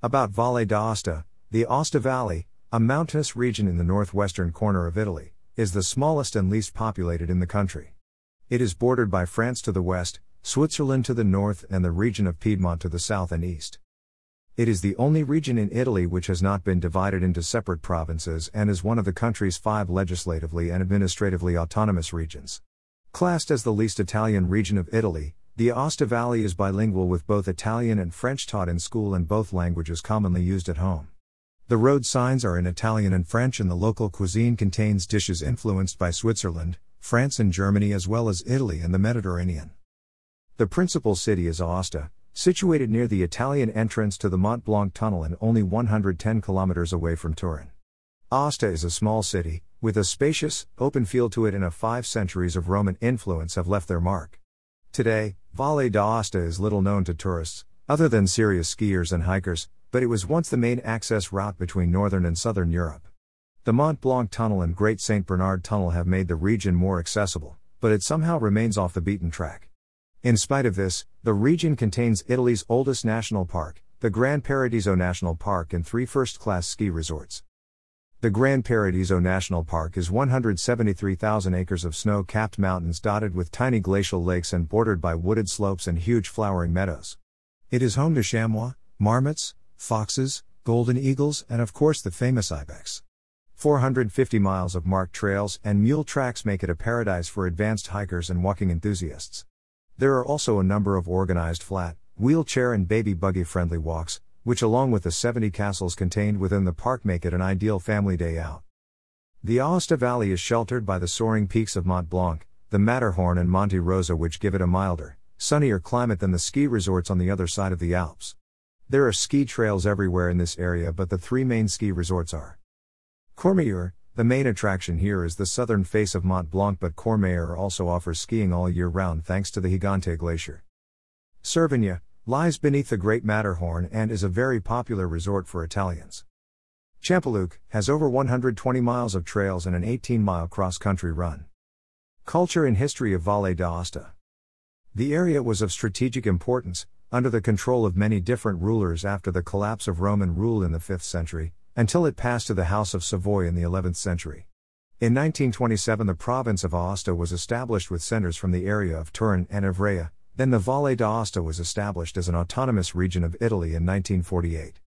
About Valle d'Aosta, the Aosta Valley, a mountainous region in the northwestern corner of Italy, is the smallest and least populated in the country. It is bordered by France to the west, Switzerland to the north, and the region of Piedmont to the south and east. It is the only region in Italy which has not been divided into separate provinces and is one of the country's five legislatively and administratively autonomous regions. Classed as the least Italian region of Italy, the Aosta Valley is bilingual with both Italian and French taught in school and both languages commonly used at home. The road signs are in Italian and French, and the local cuisine contains dishes influenced by Switzerland, France, and Germany, as well as Italy and the Mediterranean. The principal city is Aosta, situated near the Italian entrance to the Mont Blanc tunnel and only 110 kilometers away from Turin. Aosta is a small city, with a spacious, open feel to it, and a five centuries of Roman influence have left their mark. Today, Valle d'Aosta is little known to tourists, other than serious skiers and hikers, but it was once the main access route between northern and southern Europe. The Mont Blanc Tunnel and Great St. Bernard Tunnel have made the region more accessible, but it somehow remains off the beaten track. In spite of this, the region contains Italy's oldest national park, the Gran Paradiso National Park, and three first class ski resorts. The Grand Paradiso National Park is 173,000 acres of snow capped mountains dotted with tiny glacial lakes and bordered by wooded slopes and huge flowering meadows. It is home to chamois, marmots, foxes, golden eagles, and of course the famous ibex. 450 miles of marked trails and mule tracks make it a paradise for advanced hikers and walking enthusiasts. There are also a number of organized flat, wheelchair, and baby buggy friendly walks, which, along with the 70 castles contained within the park, make it an ideal family day out. The Aosta Valley is sheltered by the soaring peaks of Mont Blanc, the Matterhorn, and Monte Rosa, which give it a milder, sunnier climate than the ski resorts on the other side of the Alps. There are ski trails everywhere in this area, but the three main ski resorts are Courmayeur, the main attraction here is the southern face of Mont Blanc, but Courmayeur also offers skiing all year round thanks to the Gigante Glacier. Cervinia, lies beneath the Great Matterhorn and is a very popular resort for Italians. Champoluc has over 120 miles of trails and an 18 mile cross country run. Culture and history of Valle d'Aosta. The area was of strategic importance, under the control of many different rulers after the collapse of Roman rule in the 5th century, until it passed to the House of Savoy in the 11th century. In 1927, the province of Aosta was established with centers from the area of Turin and Ivrea, then the Valle d'Aosta was established as an autonomous region of Italy in 1948.